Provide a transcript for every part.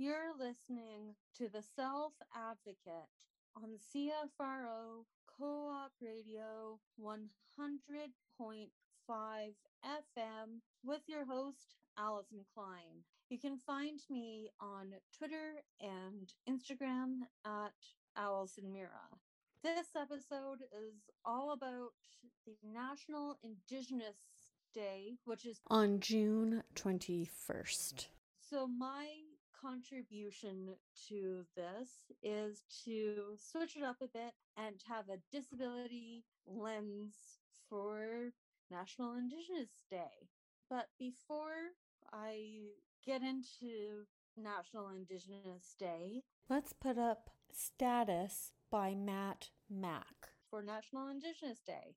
You're listening to the Self Advocate on CFRO Co op Radio 100.5 FM with your host, Alison Klein. You can find me on Twitter and Instagram at Alison Mira. This episode is all about the National Indigenous Day, which is on June 21st. So, my contribution to this is to switch it up a bit and have a disability lens for National Indigenous Day. But before I get into National Indigenous Day, let's put up Status by Matt Mack for National Indigenous Day.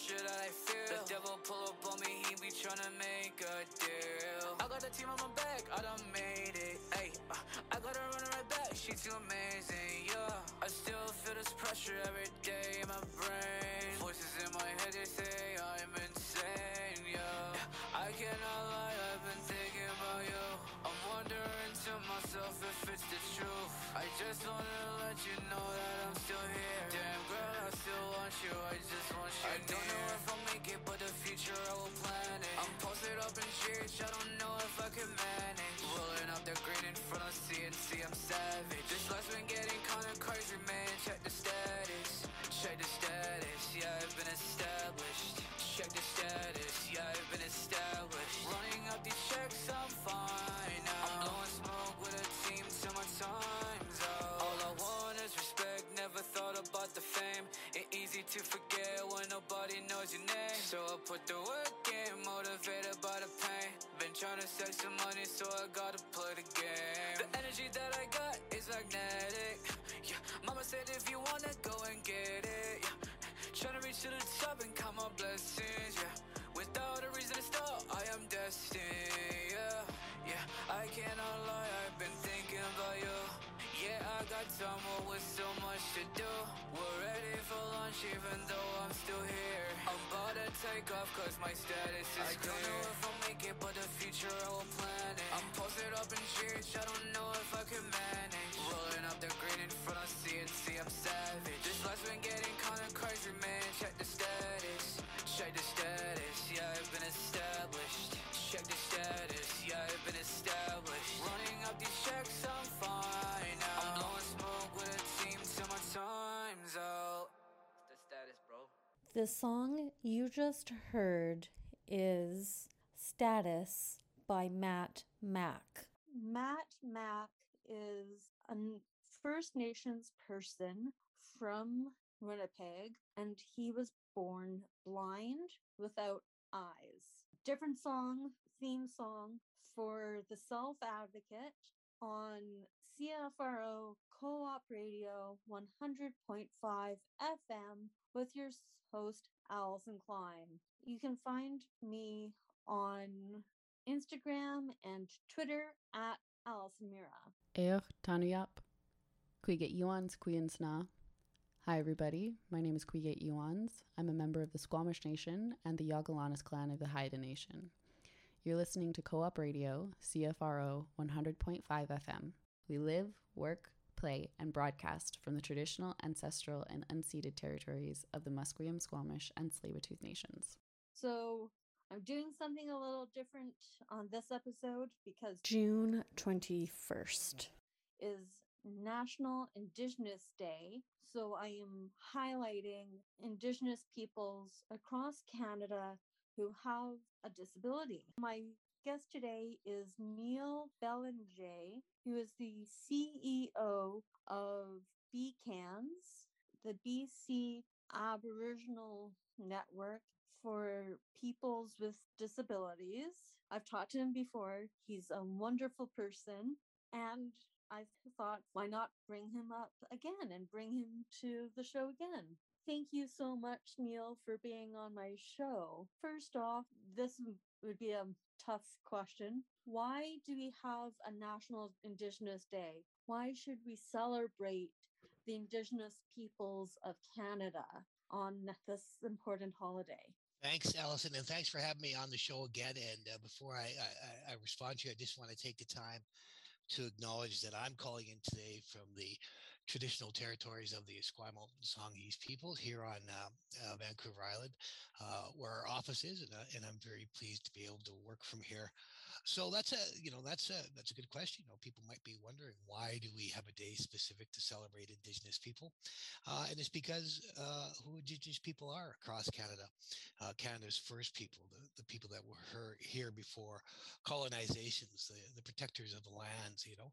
pressure that I feel. The devil pull up on me, he be trying to make a deal. I got the team on my back, I done made it. Hey, uh, I got her running right back, she too amazing, yeah. I still feel this pressure every day in my brain. Voices in my head, they say I'm insane, yeah. I cannot lie, I've been thinking about you. I'm wondering to myself if it's the truth. I just wanna let you know that I'm still here. Damn girl, still want you. I just want you. I near. don't know if I'll make it, but the future I will plan it. I'm posted up in church, I don't know if I can manage. Rolling up the green in front of CNC, I'm savage. This life's been getting kinda crazy, man. Check the status, check the status. Yeah, I've been established. Check the status, yeah, I've been established. Running up these checks, I'm fine now. I'm blowing smoke with a team till my time's out. All I want is respect, never thought about the fame. It's easy to forget when nobody knows your name. So I put the work in, motivated by the pain. Been trying to save some money, so I gotta play the game. The energy that I got is magnetic. Yeah, mama said if you wanna go and get it. Yeah. Trying to reach to the top and count my blessings, yeah. Without a reason to stop, I am destined, yeah. Yeah, I cannot lie, I've been thinking about you. Yeah, I got time, but with so much to do. We're ready for lunch, even though I'm still here. I'm about to take off, cause my status is I clear. don't know if I'll make it, but the future I will plan it. I'm posted up in church, I don't know if I can manage. Rolling up the green in front of CNC, I'm savage. This life's been getting kinda crazy, man. Check the status, check the status. Yeah, I've been established. Check the status, yeah, I've been established. Running up these checks, I'm fine now. I'm blowing smoke with a team my time's out. The status, bro. The song you just heard is Status by Matt Mack. Matt Mack is a First Nations person from Winnipeg, and he was born blind without eyes. Different song, theme song for the Self Advocate on CFRO Co op Radio 100.5 FM with your host, Alison Klein. You can find me on Instagram and Twitter at Alison Mira. Quiget Yuans Queensna. Hi, everybody. My name is Quiget Yuans. I'm a member of the Squamish Nation and the Yagalanas clan of the Haida Nation. You're listening to Co op Radio, CFRO 100.5 FM. We live, work, play, and broadcast from the traditional, ancestral, and unceded territories of the Musqueam, Squamish, and Tsleil-Waututh nations. So I'm doing something a little different on this episode because June 21st is National Indigenous Day. So I am highlighting Indigenous peoples across Canada who have a disability. My guest today is Neil Belanger, who is the CEO of BCANDS, the BC Aboriginal Network for Peoples with Disabilities. I've talked to him before. He's a wonderful person. And I thought, why not bring him up again and bring him to the show again? Thank you so much, Neil, for being on my show. First off, this would be a tough question. Why do we have a National Indigenous Day? Why should we celebrate the Indigenous peoples of Canada on this important holiday? Thanks, Alison, and thanks for having me on the show again. And uh, before I, I, I respond to you, I just want to take the time to acknowledge that I'm calling in today from the traditional territories of the Esquimalt and Songhees people here on uh, uh, Vancouver Island, uh, where our office is, and, uh, and I'm very pleased to be able to work from here. So that's a you know that's a that's a good question. You know people might be wondering why do we have a day specific to celebrate indigenous people? Uh, and it's because uh, who indigenous people are across canada canada's first people the, the people that were here before colonizations the, the protectors of the lands you know?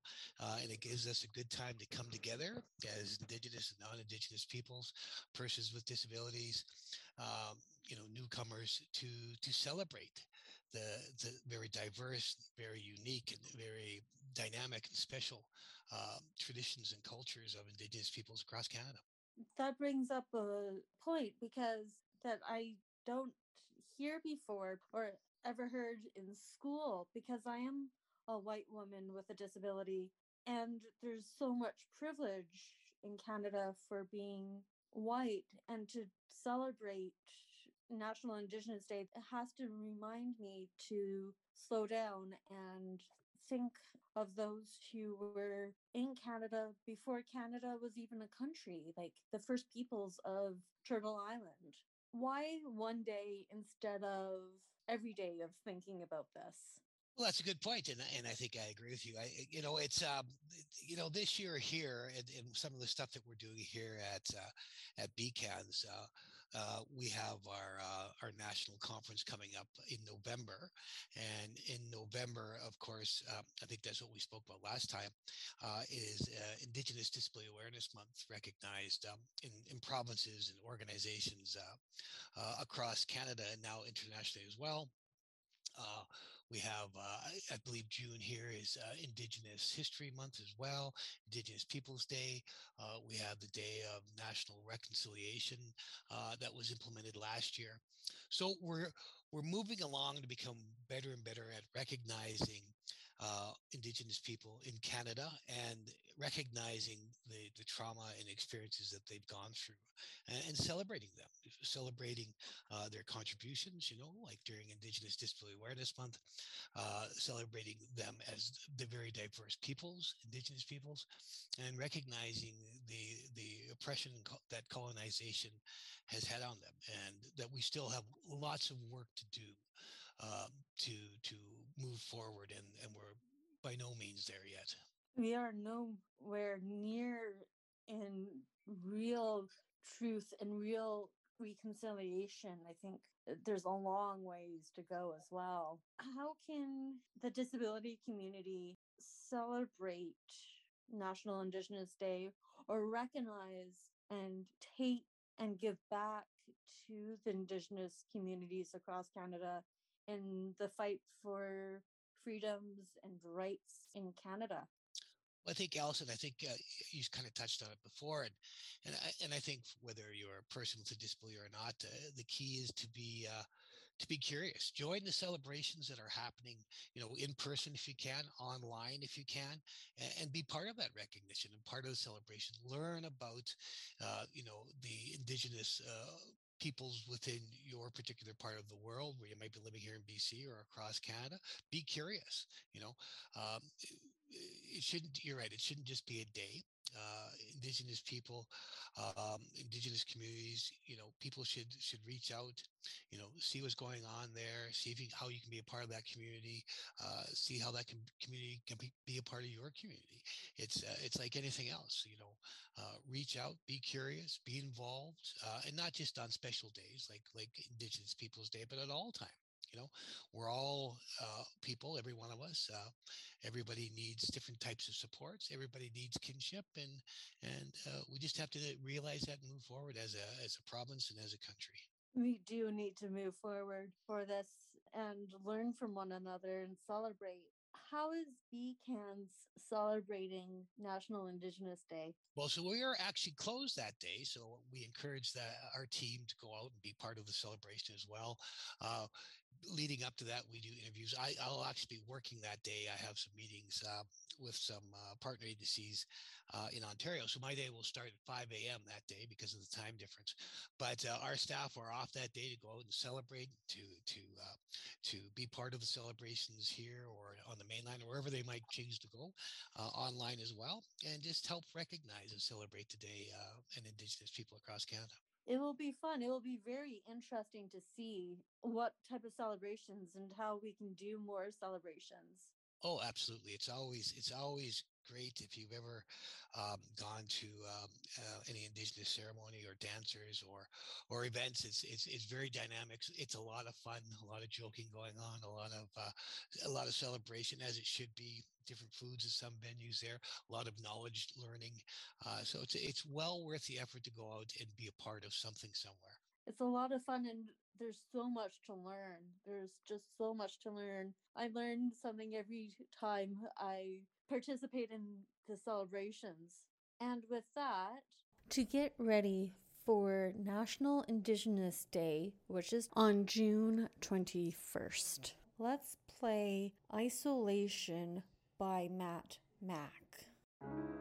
And it gives us a good time to come together as indigenous and non-indigenous peoples persons with disabilities um, you know newcomers to to celebrate the, the very diverse, very unique, and very dynamic and special uh, traditions and cultures of Indigenous peoples across Canada. That brings up a point because that I don't hear before or ever heard in school because I am a white woman with a disability and there's so much privilege in Canada for being white and to celebrate National Indigenous Day it has to remind me to slow down and think of those who were in Canada before Canada was even a country, like the first peoples of Turtle Island. Why one day instead of every day of thinking about this? Well, that's a good point, and and I think I agree with you. I, you know, it's um, you know, this year here, and, and some of the stuff that we're doing here at uh, at BCANDS, uh, uh, we have our uh, our national conference coming up in November, and in November, of course, um, I think that's what we spoke about last time, uh, is uh, Indigenous Disability Awareness Month, recognized um, in in provinces and organizations uh, uh, across Canada and now internationally as well. We have, uh, I believe, June here is uh, Indigenous History Month as well, Indigenous Peoples Day. Uh, we have the Day of National Reconciliation uh, that was implemented last year. So we're we're moving along to become better and better at recognizing uh, Indigenous people in Canada and recognizing the, the trauma and experiences that they've gone through and, and celebrating them, celebrating uh, their contributions, you know, like during Indigenous Disability Awareness Month, uh, celebrating them as the very diverse peoples, Indigenous peoples, and recognizing the, the oppression that colonization has had on them and that we still have lots of work to do um, to to move forward, and and we're by no means there yet. We are nowhere near in real truth and real reconciliation. I think uh, there's a long ways to go as well. How can the disability community celebrate National Indigenous Day or recognize and take and give back to the Indigenous communities across Canada in the fight for freedoms and rights in Canada. Well, I think Alison, I think uh, you kind of touched on it before, and and I, and I think whether you're a person with a disability or not, uh, the key is to be uh, to be curious. Join the celebrations that are happening, you know, in person if you can, online if you can, and, and be part of that recognition and part of the celebration. Learn about, uh, you know, the indigenous uh, peoples within your particular part of the world where you might be living here in BC or across Canada. Be curious. You know, um, it shouldn't. You're right. It shouldn't just be a day. Uh, indigenous people, um, indigenous communities, you know, people should should reach out, you know, see what's going on there, see if you, how you can be a part of that community, uh, see how that can, community can be, be a part of your community. It's uh, it's like anything else, you know, uh, reach out, be curious, be involved, uh, and not just on special days like like Indigenous Peoples Day, but at all time you know we're all uh, people every one of us uh, everybody needs different types of supports everybody needs kinship and and uh, we just have to realize that and move forward as a as a province and as a country we do need to move forward for this and learn from one another and celebrate how is BCANDS celebrating National Indigenous Day? Well, so we are actually closed that day. So we encourage the, our team to go out and be part of the celebration as well. Uh, leading up to that, we do interviews. I, will actually be working that day. I have some meetings uh, with some uh, partner agencies uh, in Ontario. So my day will start at 5 a.m. that day because of the time difference. But uh, our staff are off that day to go out and celebrate, to to uh, to be part of the celebrations here or on the mainland or wherever they might choose to go, uh, online as well, and just help recognize and celebrate today and Indigenous people across Canada it will be fun. It will be very interesting to see what type of celebrations and how we can do more celebrations. Oh, absolutely. It's always it's always great if you've ever um, gone to um, uh, any indigenous ceremony or dancers or or events. It's it's it's very dynamic. It's a lot of fun, a lot of joking going on, a lot of uh, a lot of celebration as it should be. Different foods at some venues there, a lot of knowledge learning. Uh, so it's it's well worth the effort to go out and be a part of something somewhere. It's a lot of fun and there's so much to learn. There's just so much to learn. I learn something every time I participate in the celebrations. And with that, to get ready for National Indigenous Day, which is on June 21st, let's play Isolation by Matt Mac.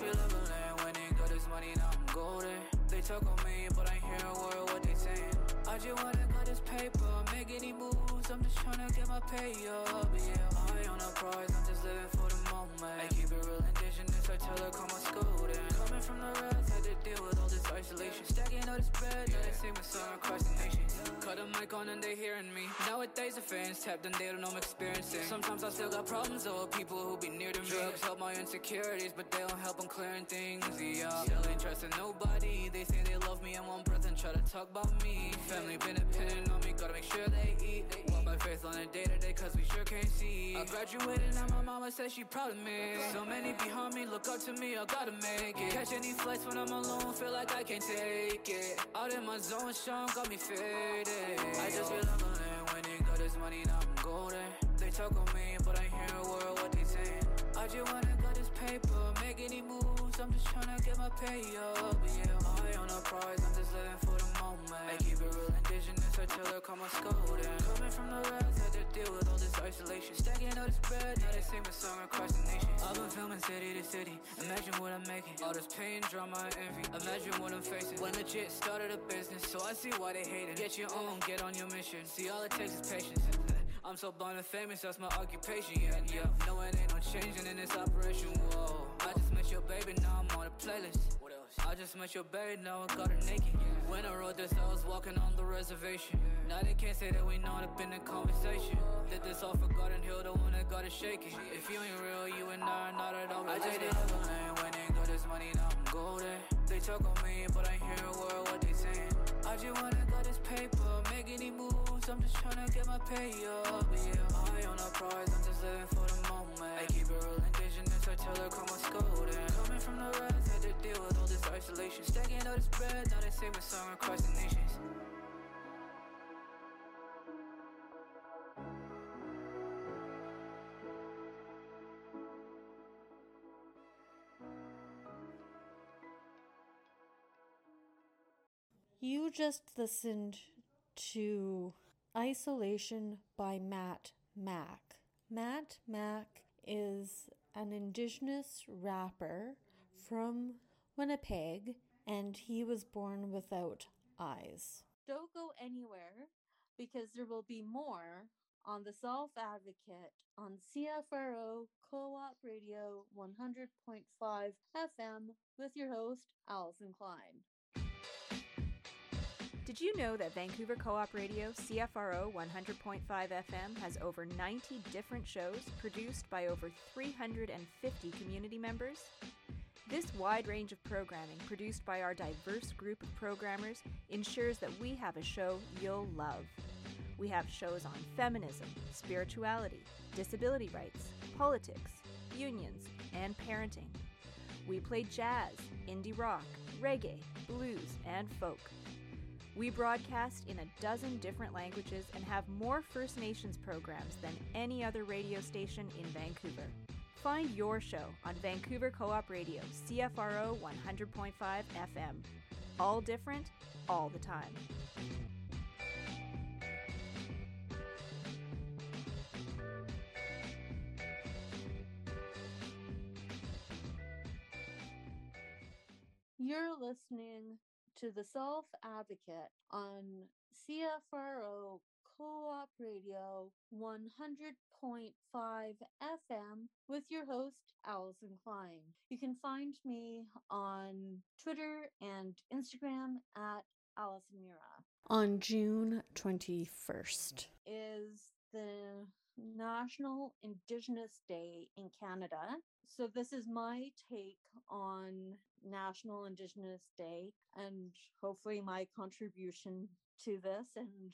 When they got this money, now I'm golden. They talk on me, but I hear a word what they saying. I just wanna got this paper, make any moves. I'm just trying to get my pay up. Yeah, I on a prize, I'm just living for the indigenous, I tell her come on school Coming from the rest, had to deal with all this isolation. Stacking all this bread, yeah. they sing my son across the nation. Cut a mic on and they hearing me. Nowadays the fans tapped and they don't know I'm experiencing. Sometimes I still got problems though, people who be near to me. Drugs help my insecurities, but they don't help on clearing things. Yeah, still ain't trusting nobody. They say they love me one breath try to talk about me. Family been depending on me, gotta make sure they eat. They walk by faith on a day to day, cause we sure can't see. I graduated and my mama said she proud of me. So many behind me look up to me, I gotta make it. Catch any flights when I'm alone, feel like I can't take it. Out in my zone, Sean got me faded. I just feel like when they got this money, now I'm golden. They talk on me, but I hear a word what they saying. I just wanna got this paper, make any moves. I'm just trying to get my pay up. Yeah, I on a prize, I'm just living for the moment. I keep it real indigenous, I tell her come on scolding. Coming from the rest, had to deal with all this isolation. Stacking all this bread, now they sing my song across the nation. I've been filming city to city, imagine what I'm making. All this pain, drama, and envy, imagine what I'm facing. When legit started a business, so I see why they hate it. Get your own, get on your mission. See, all it takes is patience. I'm so blind and famous, that's my occupation, yeah, yeah. No, it ain't no changing in this operation, whoa. Met your baby, now I'm on a playlist. What else? I just met your baby, now I got her naked. Yeah. When I wrote this, I was walking on the reservation. Yeah. Now they can't say that we not up in the conversation. Did this all for Garden Hill, the one that got it shaking. If you ain't real, you and I are not at all related. I just be when they got this money, now I'm golden. They talk on me, but I hear a word what they saying. I just wanna got this paper, make any moves. I'm just trying to get my pay up. Yeah, I on a prize, I'm just living for the moment. I keep it real indigenous, I tell her come on scolding. Coming from the rest, had to deal with all this isolation. Stacking all this bread, now they say my song across the nations. You just listened to Isolation by Matt Mac. Matt Mac is an Indigenous rapper from Winnipeg, and he was born without eyes. Don't go anywhere because there will be more on the Self Advocate on CFRO Co op Radio 100.5 FM with your host, Alison Klein. Did you know that Vancouver Co op Radio CFRO 100.5 FM has over 90 different shows produced by over 350 community members? This wide range of programming, produced by our diverse group of programmers, ensures that we have a show you'll love. We have shows on feminism, spirituality, disability rights, politics, unions, and parenting. We play jazz, indie rock, reggae, blues, and folk. We broadcast in a dozen different languages and have more First Nations programs than any other radio station in Vancouver. Find your show on Vancouver Co op Radio, CFRO 100.5 FM. All different, all the time. You're listening to the Self Advocate on CFRO Co op Radio 100.5 FM with your host, Alison Klein. You can find me on Twitter and Instagram at Alison Mira. On June 21st, Is the National Indigenous Day in Canada. So, this is my take on National Indigenous Day and hopefully my contribution to this and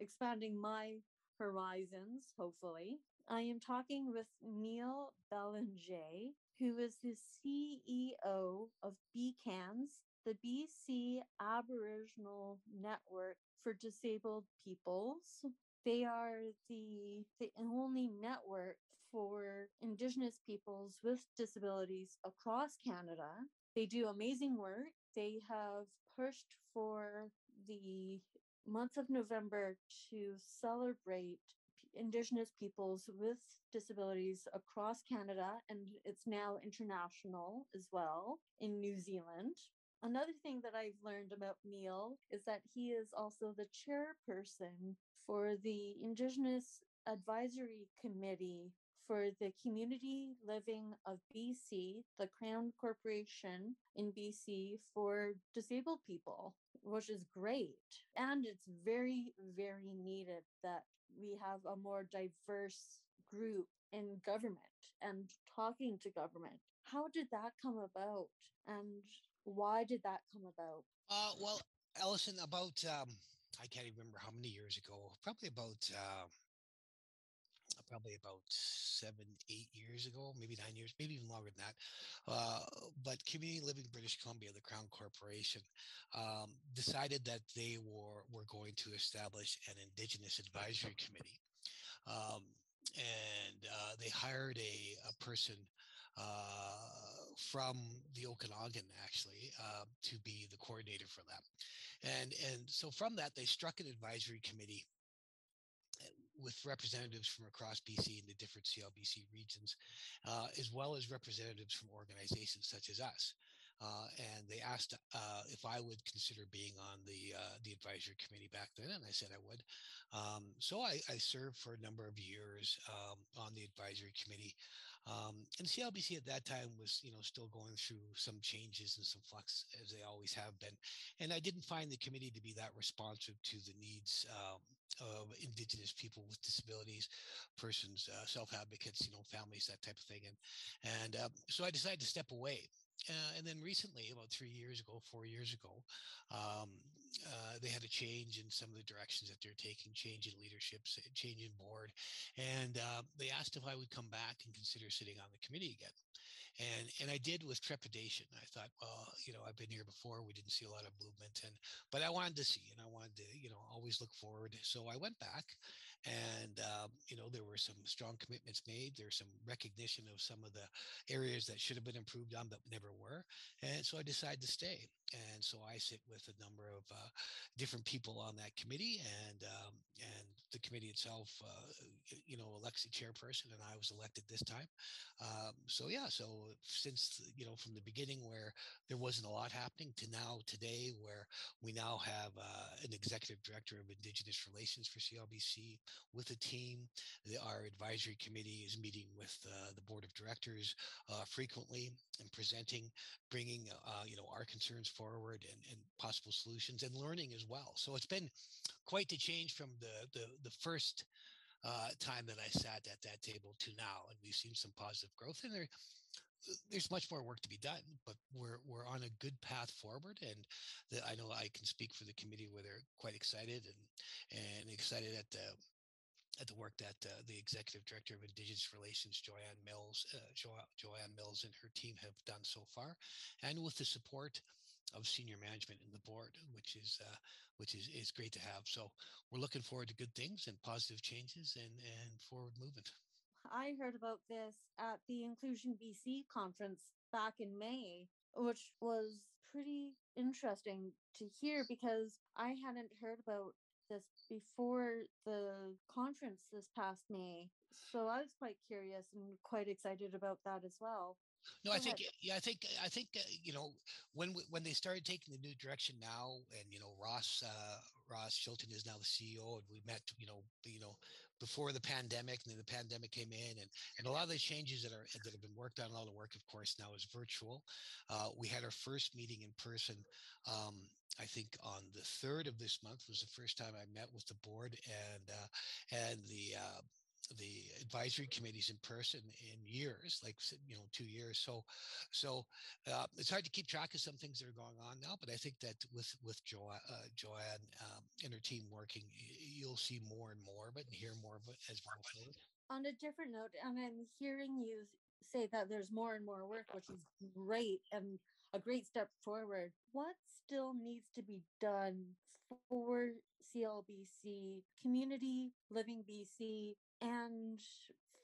expanding my horizons, hopefully. I am talking with Neil Belanger, who is the CEO of BCANDS, the BC Aboriginal Network for Disabled Peoples. They are the, the only network for Indigenous peoples with disabilities across Canada. They do amazing work. They have pushed for the month of November to celebrate Indigenous peoples with disabilities across Canada, and it's now international as well in New Zealand. Another thing that I've learned about Neil is that he is also the chairperson for the Indigenous Advisory Committee for the Community Living of BC, the Crown Corporation in BC for disabled people, which is great. And it's very, very needed that we have a more diverse group in government and talking to government. How did that come about? And why did that come about? Uh, well, Alison, about um, I can't even remember how many years ago. Probably about uh, probably about seven, eight years ago, maybe nine years, maybe even longer than that. Uh, but Community Living British Columbia, the Crown Corporation, um, decided that they were were going to establish an Indigenous Advisory Committee, um, and uh, they hired a, a person. Uh, from the Okanagan actually uh, to be the coordinator for that, and and so from that they struck an advisory committee uh, with representatives from across BC and the different CLBC regions, uh, as well as representatives from organizations such as us. Uh, and they asked uh, if I would consider being on the uh, the advisory committee back then, and I said I would. Um, so I, I, served for a number of years um, on the advisory committee. Um, and CLBC at that time was, you know, still going through some changes and some flux as they always have been. And I didn't find the committee to be that responsive to the needs um, of Indigenous people with disabilities, persons, uh, self advocates, you know, families, that type of thing. And and um, so I decided to step away. Uh, and then recently, about three years ago, four years ago, um, uh, they had a change in some of the directions that they're taking, change in leadership, change in board, and uh, they asked if I would come back and consider sitting on the committee again and and I did with trepidation. I thought, well, you know, I've been here before. We didn't see a lot of movement, and but I wanted to see, and I wanted to, you know, always look forward. So I went back, and um, you know, there were some strong commitments made. There's some recognition of some of the areas that should have been improved on, but never were, and so I decided to stay. And so I sit with a number of uh, different people on that committee, and um, the committee itself, uh, you know, elects chairperson, and I was elected this time. Um, so yeah, so since you know from the beginning where there wasn't a lot happening to now today where we now have uh, an executive director of Indigenous Relations for CLBC with a team. The, our advisory committee is meeting with uh, the board of directors uh, frequently and presenting, bringing uh, you know our concerns forward and, and possible solutions and learning as well. So it's been quite the change from the the, the first uh, time that I sat at that table to now, and we've seen some positive growth. And there, there's much more work to be done, but we're we're on a good path forward. And the, I know I can speak for the committee where they're quite excited and and excited at the at the work that uh, the executive director of Indigenous Relations, Joanne Mills, uh, jo- Joanne Mills, and her team have done so far, and with the support of senior management in the board, which is uh, which is, is great to have. So we're looking forward to good things and positive changes and and forward movement. I heard about this at the Inclusion BC conference back in May, which was pretty interesting to hear because I hadn't heard about this before the conference this past May. So I was quite curious and quite excited about that as well. No, I think yeah, I think I think uh, you know when when they started taking the new direction now, and you know Ross uh, Ross Chisholm is now the CEO, and we met you know you know before the pandemic, and then the pandemic came in, and and a lot of the changes that are that have been worked on, all the work, of course, now is virtual. Uh, we had our first meeting in person. Um, I think on the third of this month was the first time I met with the board and uh, and the uh, the advisory committees in person in years, like you know, two years. So, so uh, it's hard to keep track of some things that are going on now. But I think that with with jo- uh, Joanne um, and her team working, you'll see more and more of it and hear more of it as we go forward. On a different note, and I'm hearing you say that there's more and more work, which is great and a great step forward. What still needs to be done for CLBC, Community Living BC, and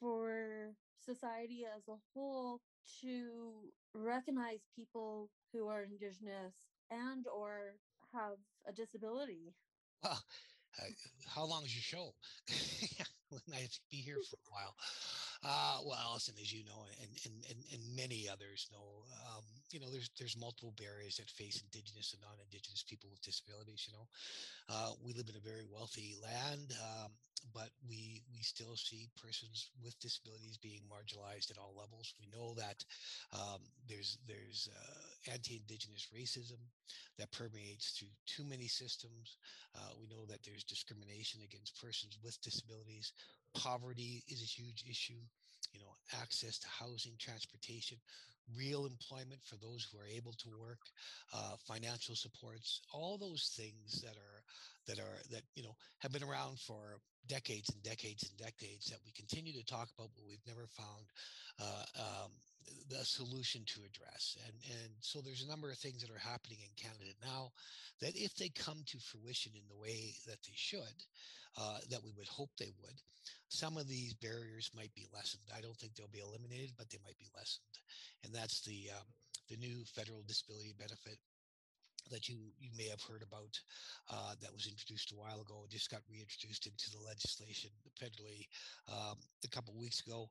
for society as a whole to recognize people who are indigenous and or have a disability. Well uh, how long is your show? I to be here for a while uh, well Allison, as you know and, and, and, and many others know um, you know there's there's multiple barriers that face indigenous and non-indigenous people with disabilities you know uh, we live in a very wealthy land um, but we we still see persons with disabilities being marginalized at all levels. We know that um, there's there's uh, anti-indigenous racism that permeates through too many systems. Uh, we know that there's discrimination against persons with disabilities. Poverty is a huge issue. You know, access to housing, transportation, real employment for those who are able to work, uh, financial supports, all those things that are that are that you know have been around for decades and decades and decades that we continue to talk about, but we've never found uh, um, the solution to address. And and so there's a number of things that are happening in Canada now that if they come to fruition in the way that they should, uh, that we would hope they would, some of these barriers might be lessened. I don't think they'll be eliminated, but they might be lessened. And that's the um, the new federal disability benefit that you you may have heard about uh, that was introduced a while ago and just got reintroduced into the legislation federally um, a couple weeks ago.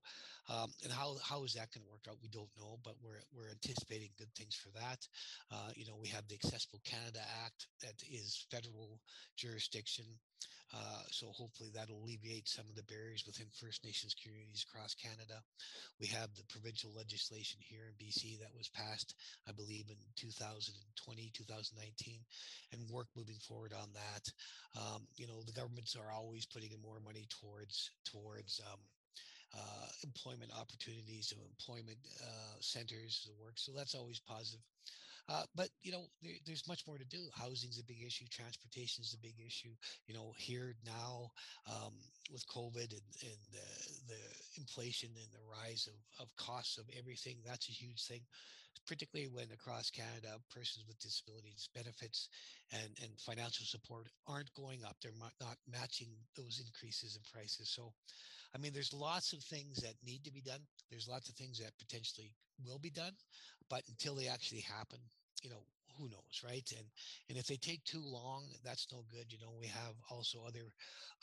Um, and how how is that going to work out? We don't know, but we're we're anticipating good things for that. Uh, you know, we have the Accessible Canada Act that is federal jurisdiction. Uh, so hopefully that'll alleviate some of the barriers within First Nations communities across Canada. We have the provincial legislation here in BC that was passed, I believe, in 2020, 2019, and work moving forward on that. Um, you know, the governments are always putting in more money towards towards um, uh, employment opportunities, employment uh, centers, the work. So that's always positive. Uh, but you know, there, there's much more to do. Housing is a big issue. Transportation is a big issue. You know, here now um, with COVID and, and the, the inflation and the rise of, of costs of everything, that's a huge thing. Particularly when across Canada, persons with disabilities benefits and, and financial support aren't going up. They're not matching those increases in prices. So, I mean, there's lots of things that need to be done. There's lots of things that potentially will be done, but until they actually happen, you know, who knows, right? And and if they take too long, that's no good. You know, we have also other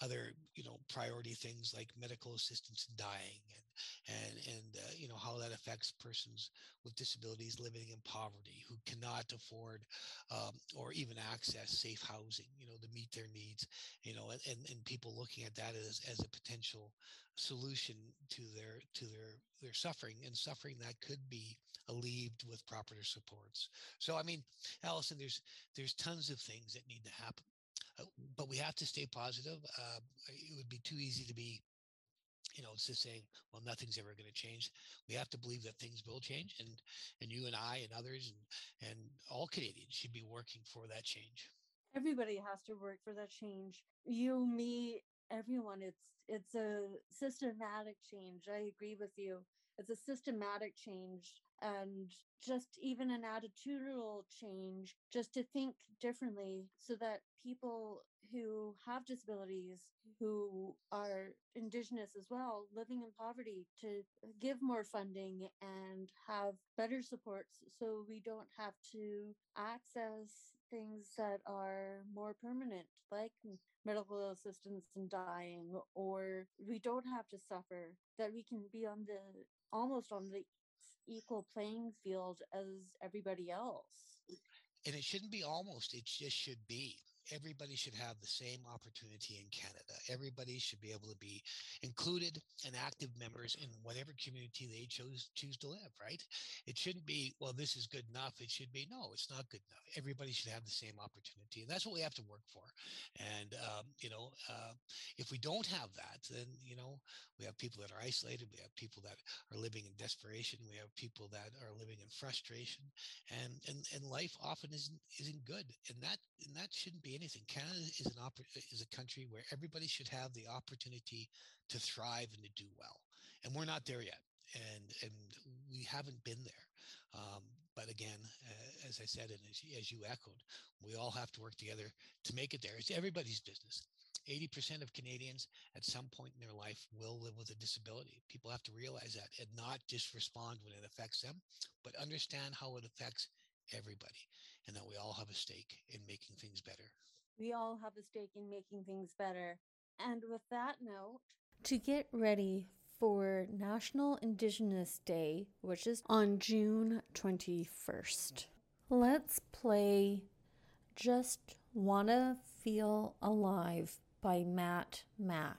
other you know priority things like medical assistance in dying and and and uh, you know how that affects persons with disabilities living in poverty who cannot afford um, or even access safe housing you know to meet their needs you know and, and, and people looking at that as, as a potential solution to their to their their suffering and suffering that could be alleviated with proper supports so i mean alison there's there's tons of things that need to happen uh, but we have to stay positive uh, it would be too easy to be you know, it's just saying, well, nothing's ever going to change. We have to believe that things will change, and and you and I and others and and all Canadians should be working for that change. Everybody has to work for that change. You, me, everyone. It's it's a systematic change. I agree with you. It's a systematic change and just even an attitudinal change, just to think differently so that people who have disabilities, who are Indigenous as well, living in poverty, to give more funding and have better supports so we don't have to access things that are more permanent, like medical assistance in dying, or we don't have to suffer, that we can be on the almost on the equal playing field as everybody else. And it shouldn't be almost, it just should be everybody should have the same opportunity in Canada. Everybody should be able to be included and active members in whatever community they chose choose to live. Right? It shouldn't be well. This is good enough. It should be no. It's not good enough. Everybody should have the same opportunity, and that's what we have to work for. And um, you know, uh, if we don't have that, then you know, we have people that are isolated. We have people that are living in desperation. We have people that are living in frustration, and and and life often isn't isn't good. And that and that shouldn't be anything. Canada is an oper- is a country where everybody should have the opportunity to thrive and to do well, and we're not there yet, and and we haven't been there. Um, but again, uh, as I said, and as, as you echoed, we all have to work together to make it there. It's everybody's business. 80% of Canadians at some point in their life will live with a disability. People have to realize that and not just respond when it affects them, but understand how it affects everybody and that we all have a stake in making things better. We all have a stake in making things better. And with that note, to get ready for National Indigenous Day, which is on June 21st, let's play Just Wanna Feel Alive by Matt Mack.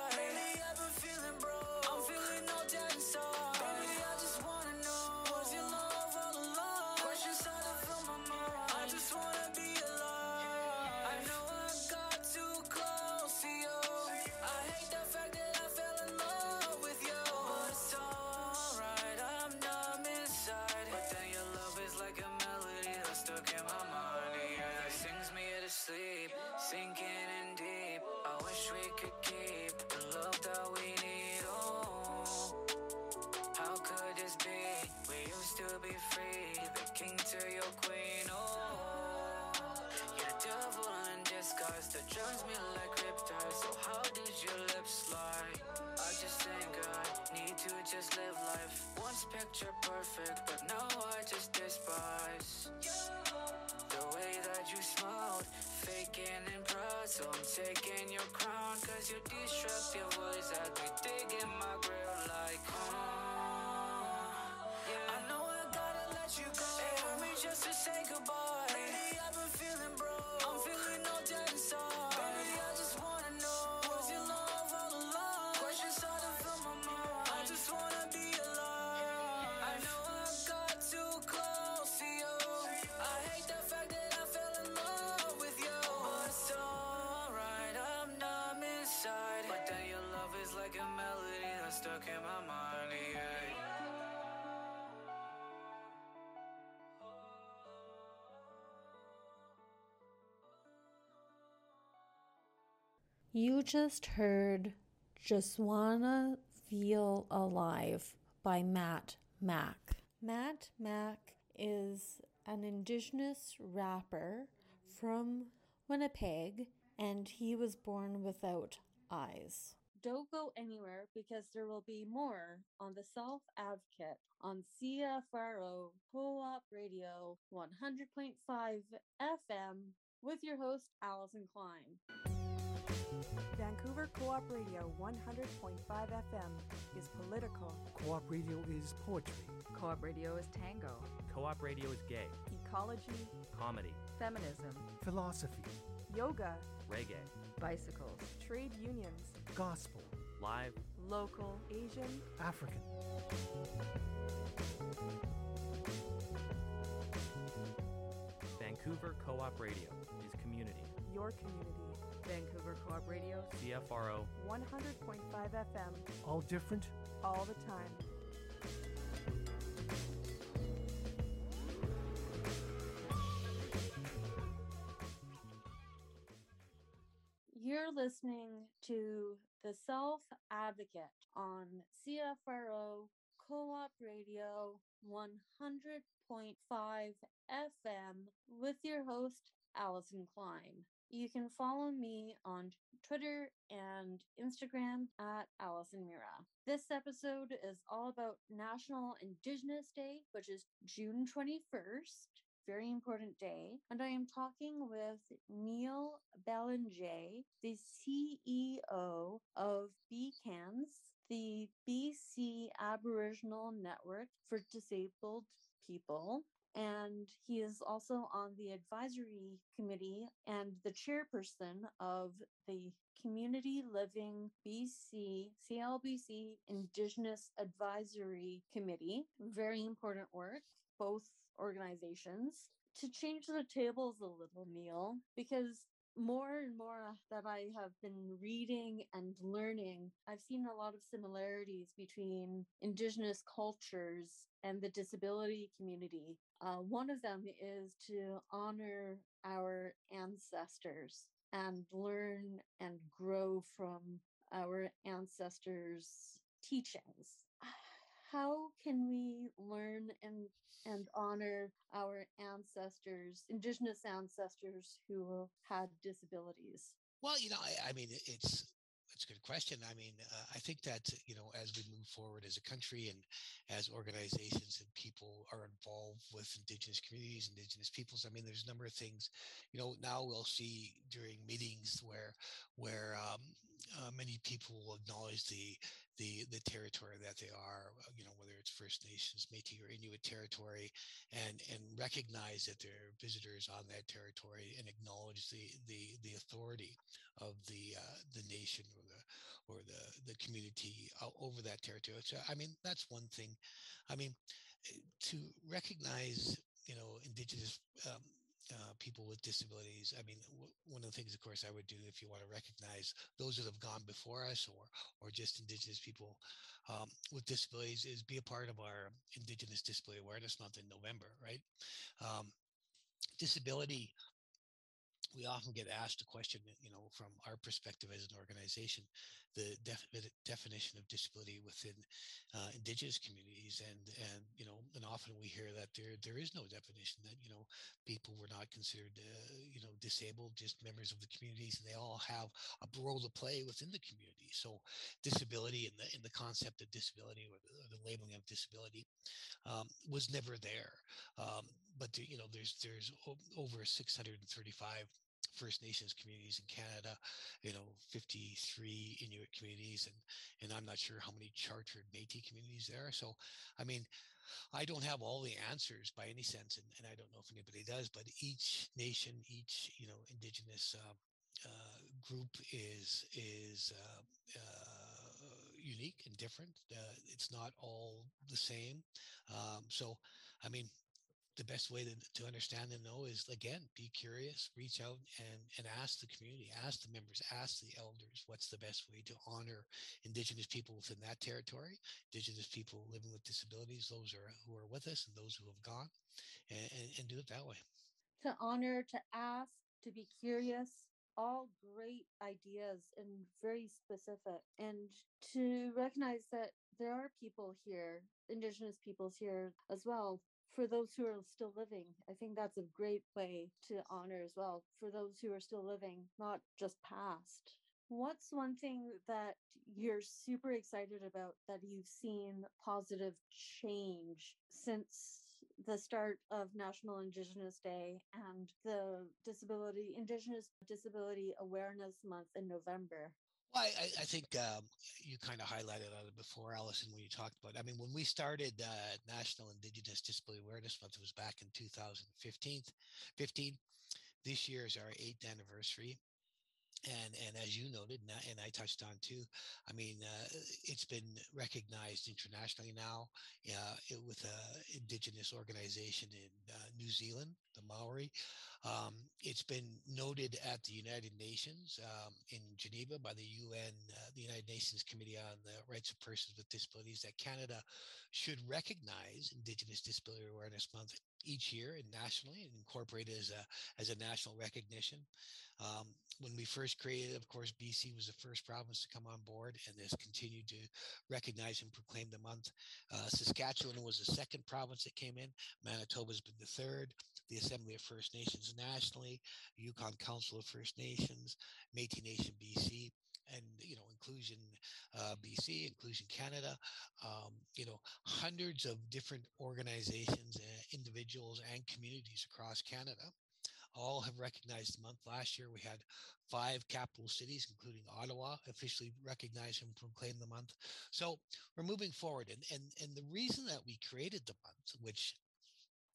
could keep the love that we need. Oh, how could this be? We used to be free, the king to your queen. Oh, you're devil in disguise that drives me like riptides. So how did your lips lie? I just think I need to just live life. Once picture perfect, but now I just despise the way that that you smiled. Faking and proud, so I'm taking your crown. Cause you disrupt your voice has me digging my grave like, uh, yeah. I know I gotta let you go. It hurt me just to say goodbye. Lately I've been feeling broke. You just heard Just Wanna Feel Alive by Matt Mack. Matt Mack is an Indigenous rapper from Winnipeg and he was born without eyes. Don't go anywhere because there will be more on the Self Advocate on CFRO Co op Radio 100.5 FM with your host, Alison Klein. Vancouver Co-op Radio 100.5 FM is political. Co-op radio is poetry. Co-op radio is tango, Co-op radio is gay, Ecology, comedy, feminism, Philosophy. yoga, reggae, bicycles, trade unions, Gospel. live, local, Asian, African. Vancouver Co-op Radio is community. Your community. Vancouver Co-op Radio, CFRO 100.5 FM, All different, all the time. You're listening to The Self Advocate on CFRO Co op Radio 100.5 FM with your host, Alison Klein. You can follow me on Twitter and Instagram at Alison Mira. This episode is all about National Indigenous Day, which is June 21st very important day. And I am talking with Neil Belanger, the CEO of BCANDS, the BC Aboriginal Network for Disabled People. And he is also on the advisory committee and the chairperson of the Community Living BC CLBC Indigenous Advisory Committee. Very important work, both organizations. To change the tables a little, Neil, because more and more that I have been reading and learning, I've seen a lot of similarities between Indigenous cultures and the disability community. Uh, one of them is to honor our ancestors and learn and grow from our ancestors' teachings. How can we learn and and honor our ancestors, indigenous ancestors who had disabilities? Well, you know, I, I mean, it's it's a good question. I mean, uh, I think that you know, as we move forward as a country and as organizations and people are involved with indigenous communities, indigenous peoples, I mean, there's a number of things. You know, now we'll see during meetings where where um, uh, many people will acknowledge the the the territory that they are. uh, You know, whether it's First Nations, Métis, or Inuit territory, and and recognize that they're visitors on that territory and acknowledge the the the authority of the uh, the nation or the or the the community over that territory. So I mean that's one thing. I mean eh, to recognize you know indigenous um, uh, people with disabilities. I mean w- one of the things, of course, I would do if you want to recognize those that have gone before us or or just indigenous people um, with disabilities is be a part of our Indigenous Disability Awareness Month in November, right? Um, disability we often get asked a question, you know, from our perspective as an organization, the defi- definition of disability within uh, indigenous communities, and and you know, and often we hear that there there is no definition that you know people were not considered uh, you know disabled, just members of the communities, and they all have a role to play within the community. So, disability and the in the concept of disability or the, or the labeling of disability um, was never there. Um, but you know, there's there's over 635 First Nations communities in Canada, you know, 53 Inuit communities, and and I'm not sure how many chartered Métis communities there are. So, I mean, I don't have all the answers by any sense, and, and I don't know if anybody does, but each nation, each you know, Indigenous uh, uh, group is is uh, uh, unique and different. Uh, it's not all the same. Um, so, I mean, the best way to, to understand and know is again be curious reach out and and ask the community ask the members ask the elders what's the best way to honor indigenous people within that territory indigenous people living with disabilities those are who are with us and those who have gone and, and, and do it that way to honor, to ask, to be curious, all great ideas and very specific. And to recognize that there are people here, Indigenous peoples here as well, for those who are still living. I think that's a great way to honor as well, for those who are still living, not just past. What's one thing that you're super excited about that you've seen positive change since the start of National Indigenous Day and the Disability Indigenous Disability Awareness Month in November? Well, I, I think um, you kind of highlighted on it before, Alison, when you talked about. I mean, when we started uh, National Indigenous Disability Awareness Month, it was back in 2015. 15. This year is our eighth anniversary, and and as you noted, and I, touched on too. I mean, uh, it's been recognized internationally now uh, with an indigenous organization in uh, New Zealand, the Maori. Um, it's been noted at the United Nations um, in Geneva by the UN, uh, the United Nations Committee on the Rights of Persons with Disabilities, that Canada should recognize Indigenous Disability Awareness Month each year and nationally and incorporate it as a as a national recognition. Um, when we first created, of course, BC was the first province to come on board and has continued to recognize and proclaim the month. Uh, Saskatchewan was the second province that came in. Manitoba's been the third. The Assembly of First Nations nationally, Yukon Council of First Nations, Métis Nation BC, and you know inclusion uh, bc inclusion canada um, you know hundreds of different organizations and individuals and communities across canada all have recognized the month. Last year we had five capital cities including ottawa officially recognize and proclaim the month. So we're moving forward and and and the reason that we created the month which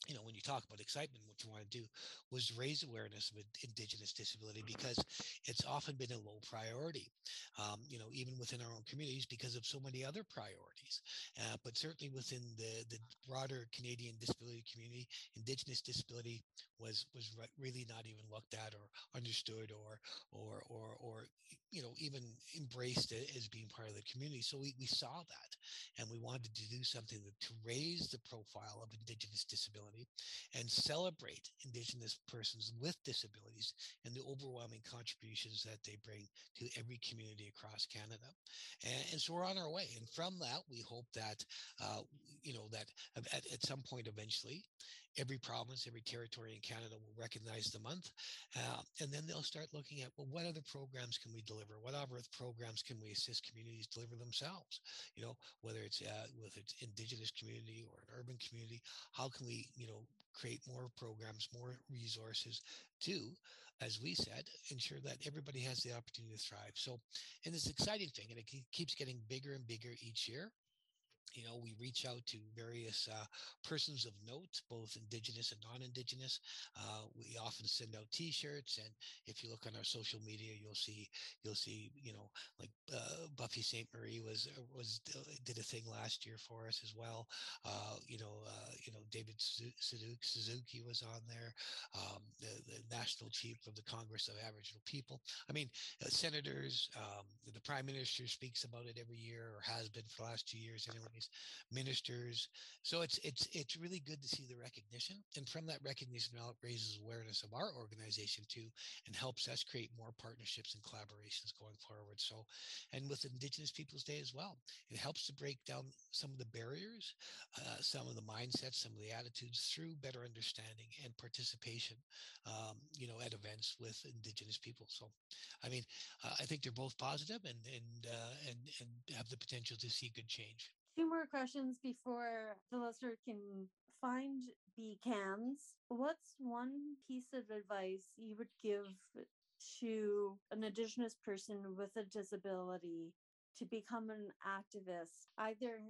you know, when you talk about excitement, what you want to do was raise awareness of Indigenous disability because it's often been a low priority, um, you know, even within our own communities because of so many other priorities. Uh, but certainly within the, the broader Canadian disability community, Indigenous disability was was re- really not even looked at or understood or or or or you know even embraced as being part of the community. So we, we saw that, and we wanted to do something to raise the profile of Indigenous disability and celebrate Indigenous persons with disabilities and the overwhelming contributions that they bring to every community across Canada. And, and so we're on our way. And from that, we hope that, uh, you know, that at, at some point eventually, every province, every territory in Canada will recognize the month. Uh, and then they'll start looking at, well, what other programs can we deliver? What other programs can we assist communities deliver themselves? You know, whether it's uh, with its indigenous community or an urban community, how can we, you know, create more programs, more resources to, as we said, ensure that everybody has the opportunity to thrive. So, and it's an exciting thing, and it keeps getting bigger and bigger each year you know we reach out to various uh, persons of note both indigenous and non-indigenous. Uh, we often send out t-shirts and if you look on our social media you'll see you'll see you know like uh, buffy sainte-marie was uh, was uh, did a thing last year for us as well. Uh, you know you know david suzuki, suzuki was on there um, the, the national chief of the congress of aboriginal people. I mean senators um, the prime minister speaks about it every year or has been for the last two years anyways ministers. So it's it's it's really good to see the recognition, and from that recognition, it raises awareness of our organization too, and helps us create more partnerships and collaborations going forward. So, and with Indigenous Peoples Day as well, it helps to break down some of the barriers, uh, some of the mindsets, some of the attitudes through better understanding and participation. Um, you know, at events with Indigenous people. So, I mean, uh, I think they're both positive and and uh, and and have the potential to see good change two more questions before the listener can find the cans. what's one piece of advice you would give to an Indigenous person with a disability to become an activist, either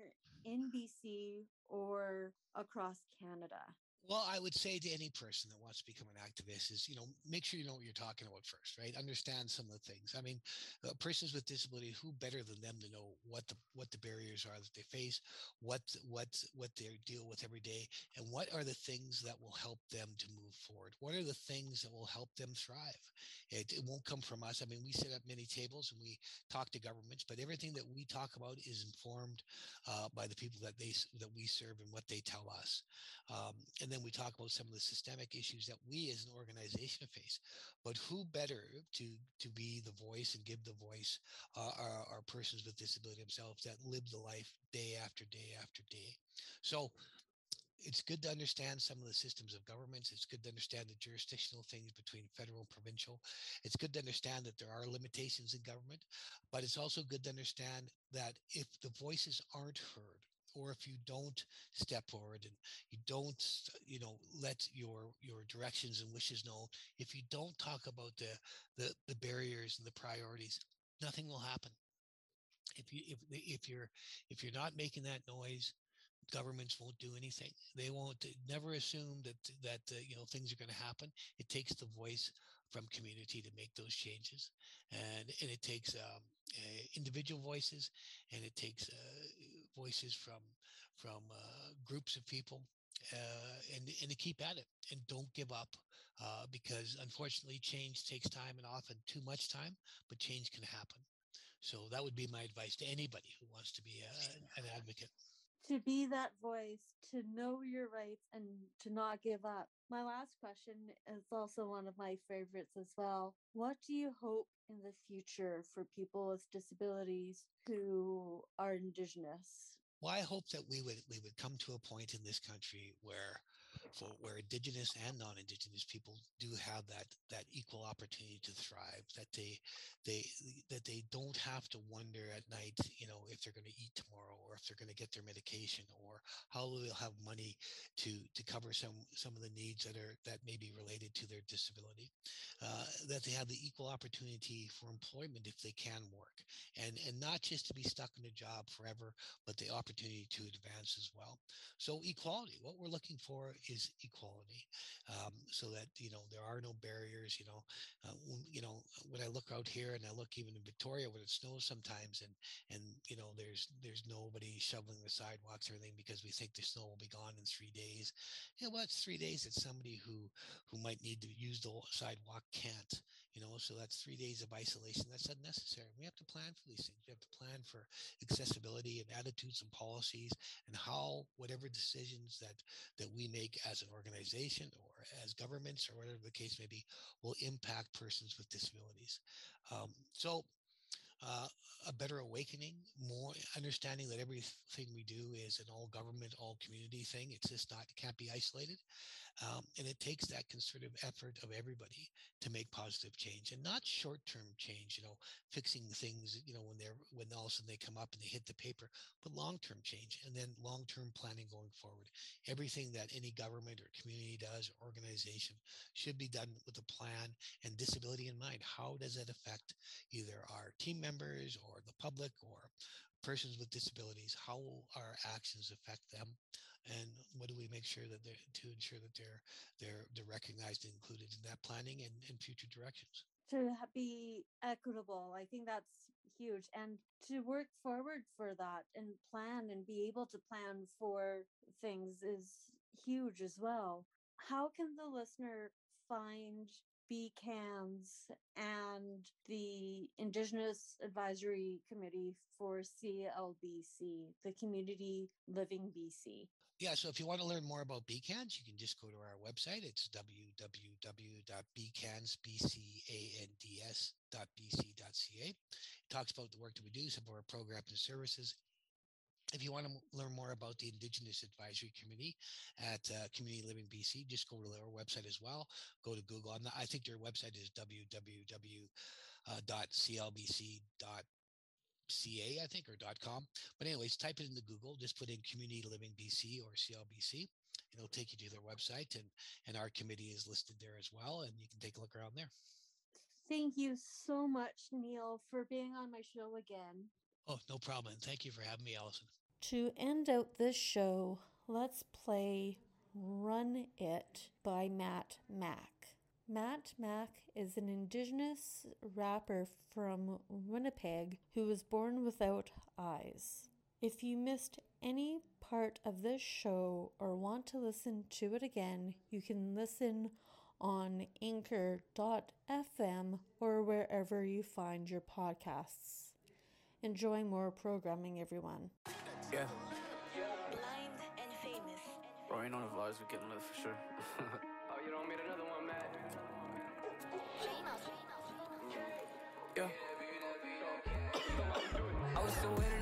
in BC or across Canada? Well, I would say to any person that wants to become an activist is, you know, make sure you know what you're talking about first, right? Understand some of the things. I mean, uh, persons with disability, who better than them to know what the what the barriers are that they face, what what what they deal with every day, and what are the things that will help them to move forward? What are the things that will help them thrive? It, it won't come from us. I mean, we set up many tables and we talk to governments, but everything that we talk about is informed uh, by the people that they that we serve and what they tell us. Um, and then we talk about some of the systemic issues that we as an organization face. But who better to to be the voice and give the voice uh, are, persons with disability themselves that live the life day after day after day. So it's good to understand some of the systems of governments. It's good to understand the jurisdictional things between federal and provincial. It's good to understand that there are limitations in government, but it's also good to understand that if the voices aren't heard, or if you don't step forward and you don't you know let your your directions and wishes know if you don't talk about the the, the barriers and the priorities nothing will happen. If you if if you're if you're not making that noise governments won't do anything. They won't never assume that that uh, you know things are going to happen. It takes the voice from community to make those changes. And and it takes um, uh, individual voices and it takes uh, voices from from uh, groups of people uh, and and to keep at it and don't give up uh, because unfortunately change takes time and often too much time but change can happen so that would be my advice to anybody who wants to be a, an advocate to be that voice, to know your rights, and to not give up. My last question is also one of my favorites as well. What do you hope in the future for people with disabilities who are Indigenous? Well, I hope that we would we would come to a point in this country where where indigenous and non-indigenous people do have that that equal opportunity to thrive that they they that they don't have to wonder at night you know if they're going to eat tomorrow or if they're going to get their medication or how they'll have money to to cover some some of the needs that are that may be related to their disability. Uh, that they have the equal opportunity for employment if they can work and and not just to be stuck in a job forever but the opportunity to advance as well. So equality what we're looking for is equality. Um, so that you know there are no barriers you know uh, you know when i look out here and i look even in victoria when it snows sometimes and and you know there's there's nobody shoveling the sidewalks or anything because we think the snow will be gone in three days. Yeah well it's three days that somebody who who might need to use the sidewalk can't you know so that's three days of isolation that's unnecessary. We have to plan for these things. We have to plan for accessibility and attitudes and policies and how whatever decisions that that we make as an organization or as governments or whatever the case may be will impact persons with disabilities um, so uh, a better awakening, more understanding that everything we do is an all government, all community thing. It's just not, it can't be isolated. Um, and it takes that concerted effort of everybody to make positive change and not short term change, you know, fixing things, you know, when they're, when all of a sudden they come up and they hit the paper, but long term change and then long term planning going forward. Everything that any government or community does or organization should be done with a plan and disability in mind. How does it affect either our team members or the public or persons with disabilities? How will our actions affect them? And what do we make sure that they're to ensure that they're they're they're recognized and included in that planning and, and future directions? To be equitable, I think that's huge. And to work forward for that and plan and be able to plan for things is huge as well. How can the listener find BCANDS and the Indigenous Advisory Committee for CLBC, the Community Living BC. Yeah, so if you want to learn more about BCANDS, you can just go to our website. It's www.bcans.bcands.bc.ca. It talks about the work that we do, some of our programs and services, if you want to learn more about the Indigenous Advisory Committee at uh, Community Living BC, just go to their website as well. Go to Google. Not, i think their website is Uh, www.clbc.ca, I think, or .com. But anyways, type it into Google. Just put in Community Living BC or CLBC, and it'll take you to their website and and our committee is listed there as well and you can take a look around there Thank you so much, Neil, for being on my show again. oh no problem and thank you for having me alison To end out this show, let's play Run It by Matt Mack. Matt Mack is an indigenous rapper from Winnipeg who was born without eyes. If you missed any part of this show or want to listen to it again, you can listen on anchor.fm or wherever you find your podcasts. Enjoy more programming, everyone. Yeah. Blind and famous. Bro, ain't on the vibes, we're getting lit for sure. Oh, you don't mean another one, I was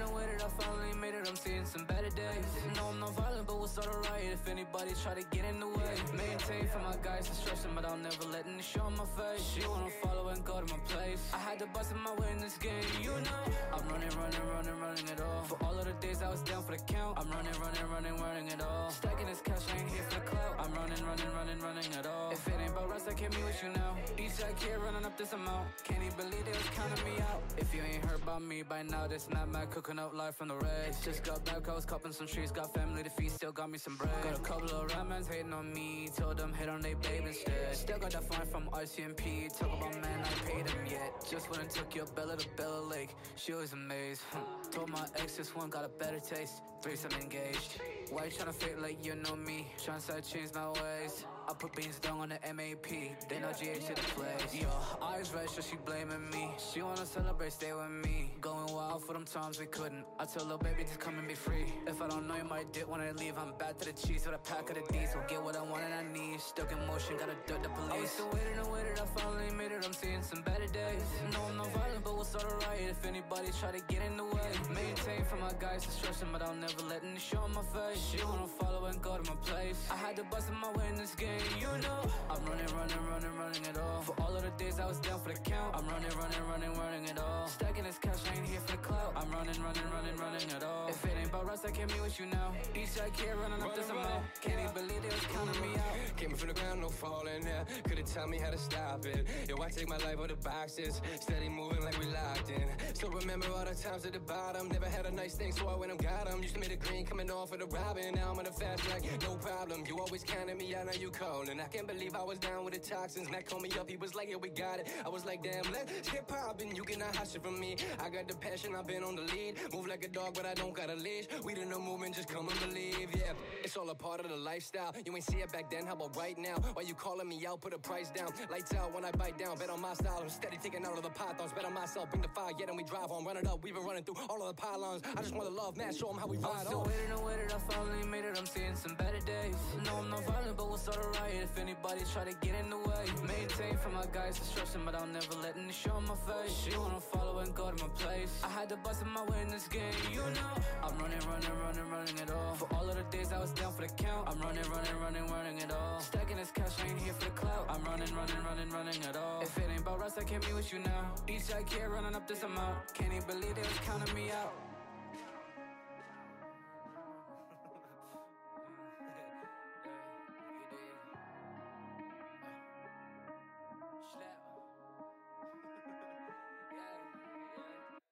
I finally made it, I'm seeing some better days. No, I'm not violent, but we'll start a if anybody try to get in the way. Maintain for my guys, destruction, but I'll never let any show on my face. She wanna follow and go to my place. I had to bust in my way in this game, you know. I'm running, running, running, running it all. For all of the days I was down for the count, I'm running, running, running, running it all. Stacking this cash, I ain't here for the clout. I'm running, running, running, running it all. If it ain't about rest, I can't be with you now. Eastside kid running up this amount. Can't even believe they was counting me out. If you ain't heard about me by now, this not my cooking up life from the race. Just got back, I was copping some trees, got family to feed, still got me some bread. Got a couple of ramans hating on me, told them hit on they babe instead. Still got that fine from RCMP, talk about man, I paid him yet. Just went and took your Bella to Bella Lake, she was amazed. Told my ex this one got a better taste, threesome engaged. Why you tryna fake like you know me? Tryna side change my ways. I put beans down on the MAP, they know GH to the place. Yo, eyes red, so she blaming me. She wanna celebrate, stay with me. Going wild for them times we couldn't. I tell little baby, just come and be free. If I don't know you might dip when I leave, I'm back to the cheese with a pack of the diesel. Get what I want and I need. Stuck in motion, gotta duck the police. I was still waiting and waiting, I finally made it. I'm seeing some better days. No, I'm not violent, but we'll start a riot if anybody try to get in the way. Maintain for my guys, destruction, but I'll never let any show on my face. She wanna follow and go to my place. I had to bust in my way in this game, you know. I'm running, running, running, running it all. For all of the days I was down for the count. I'm running, running, running, running it all. Stacking this cash, I ain't here for the clout. I'm running, running, running, running it all. If it ain't about rest, I can't be with you now. Eastside kid running up this amount. Can't even believe they was counting me out. Came from the ground, no falling there. Couldn't tell me how to stop it. Yo, I take my life out of boxes. Steady moving like we locked in. Still remember all the times at the bottom. Never had a nice thing, so I went and got 'em. Used to make the green coming off of the robin. Now I'm on the fast track, no problem. You always counted me out, now you calling. I can't believe I was down with the toxins. Mac called me up, he was like, yeah, we got it. I was like, damn, let's get poppin'. You cannot hide shit from me. I got the passion, I've been on the lead. Move like a dog, but I don't got a leash. We in the movement, just come and believe, yeah. It's all a part of the lifestyle. You ain't see it back then, how about right now? Why you calling me out, put a price down. Lights out when I bite down, bet on my style. I'm steady taking out of the pythons, bet on myself. Bring the fire, yeah, then we drive on. Run it up, we've been running through all of the pylons. I just wanna love, man, show 'em how we I ride still waiting and waiting, I finally made it. I'm seeing some better days. No, I'm not violent, but we'll start a riot if anybody try to get in the way. Maintain for my guys, destruction, but I'll never let any show on my face. She wanna follow and go to my place. I had to bust in my way in this game, you know. I'm running, running, running, running it all. For all of the days I was down for the count. I'm running, running, running, running it all. Stacking this cash, I ain't here for the clout. I'm running, running, running, running it all. If it ain't about rest, I can't be with you now. Eastside kid running up this amount. Can't even believe they was counting me out.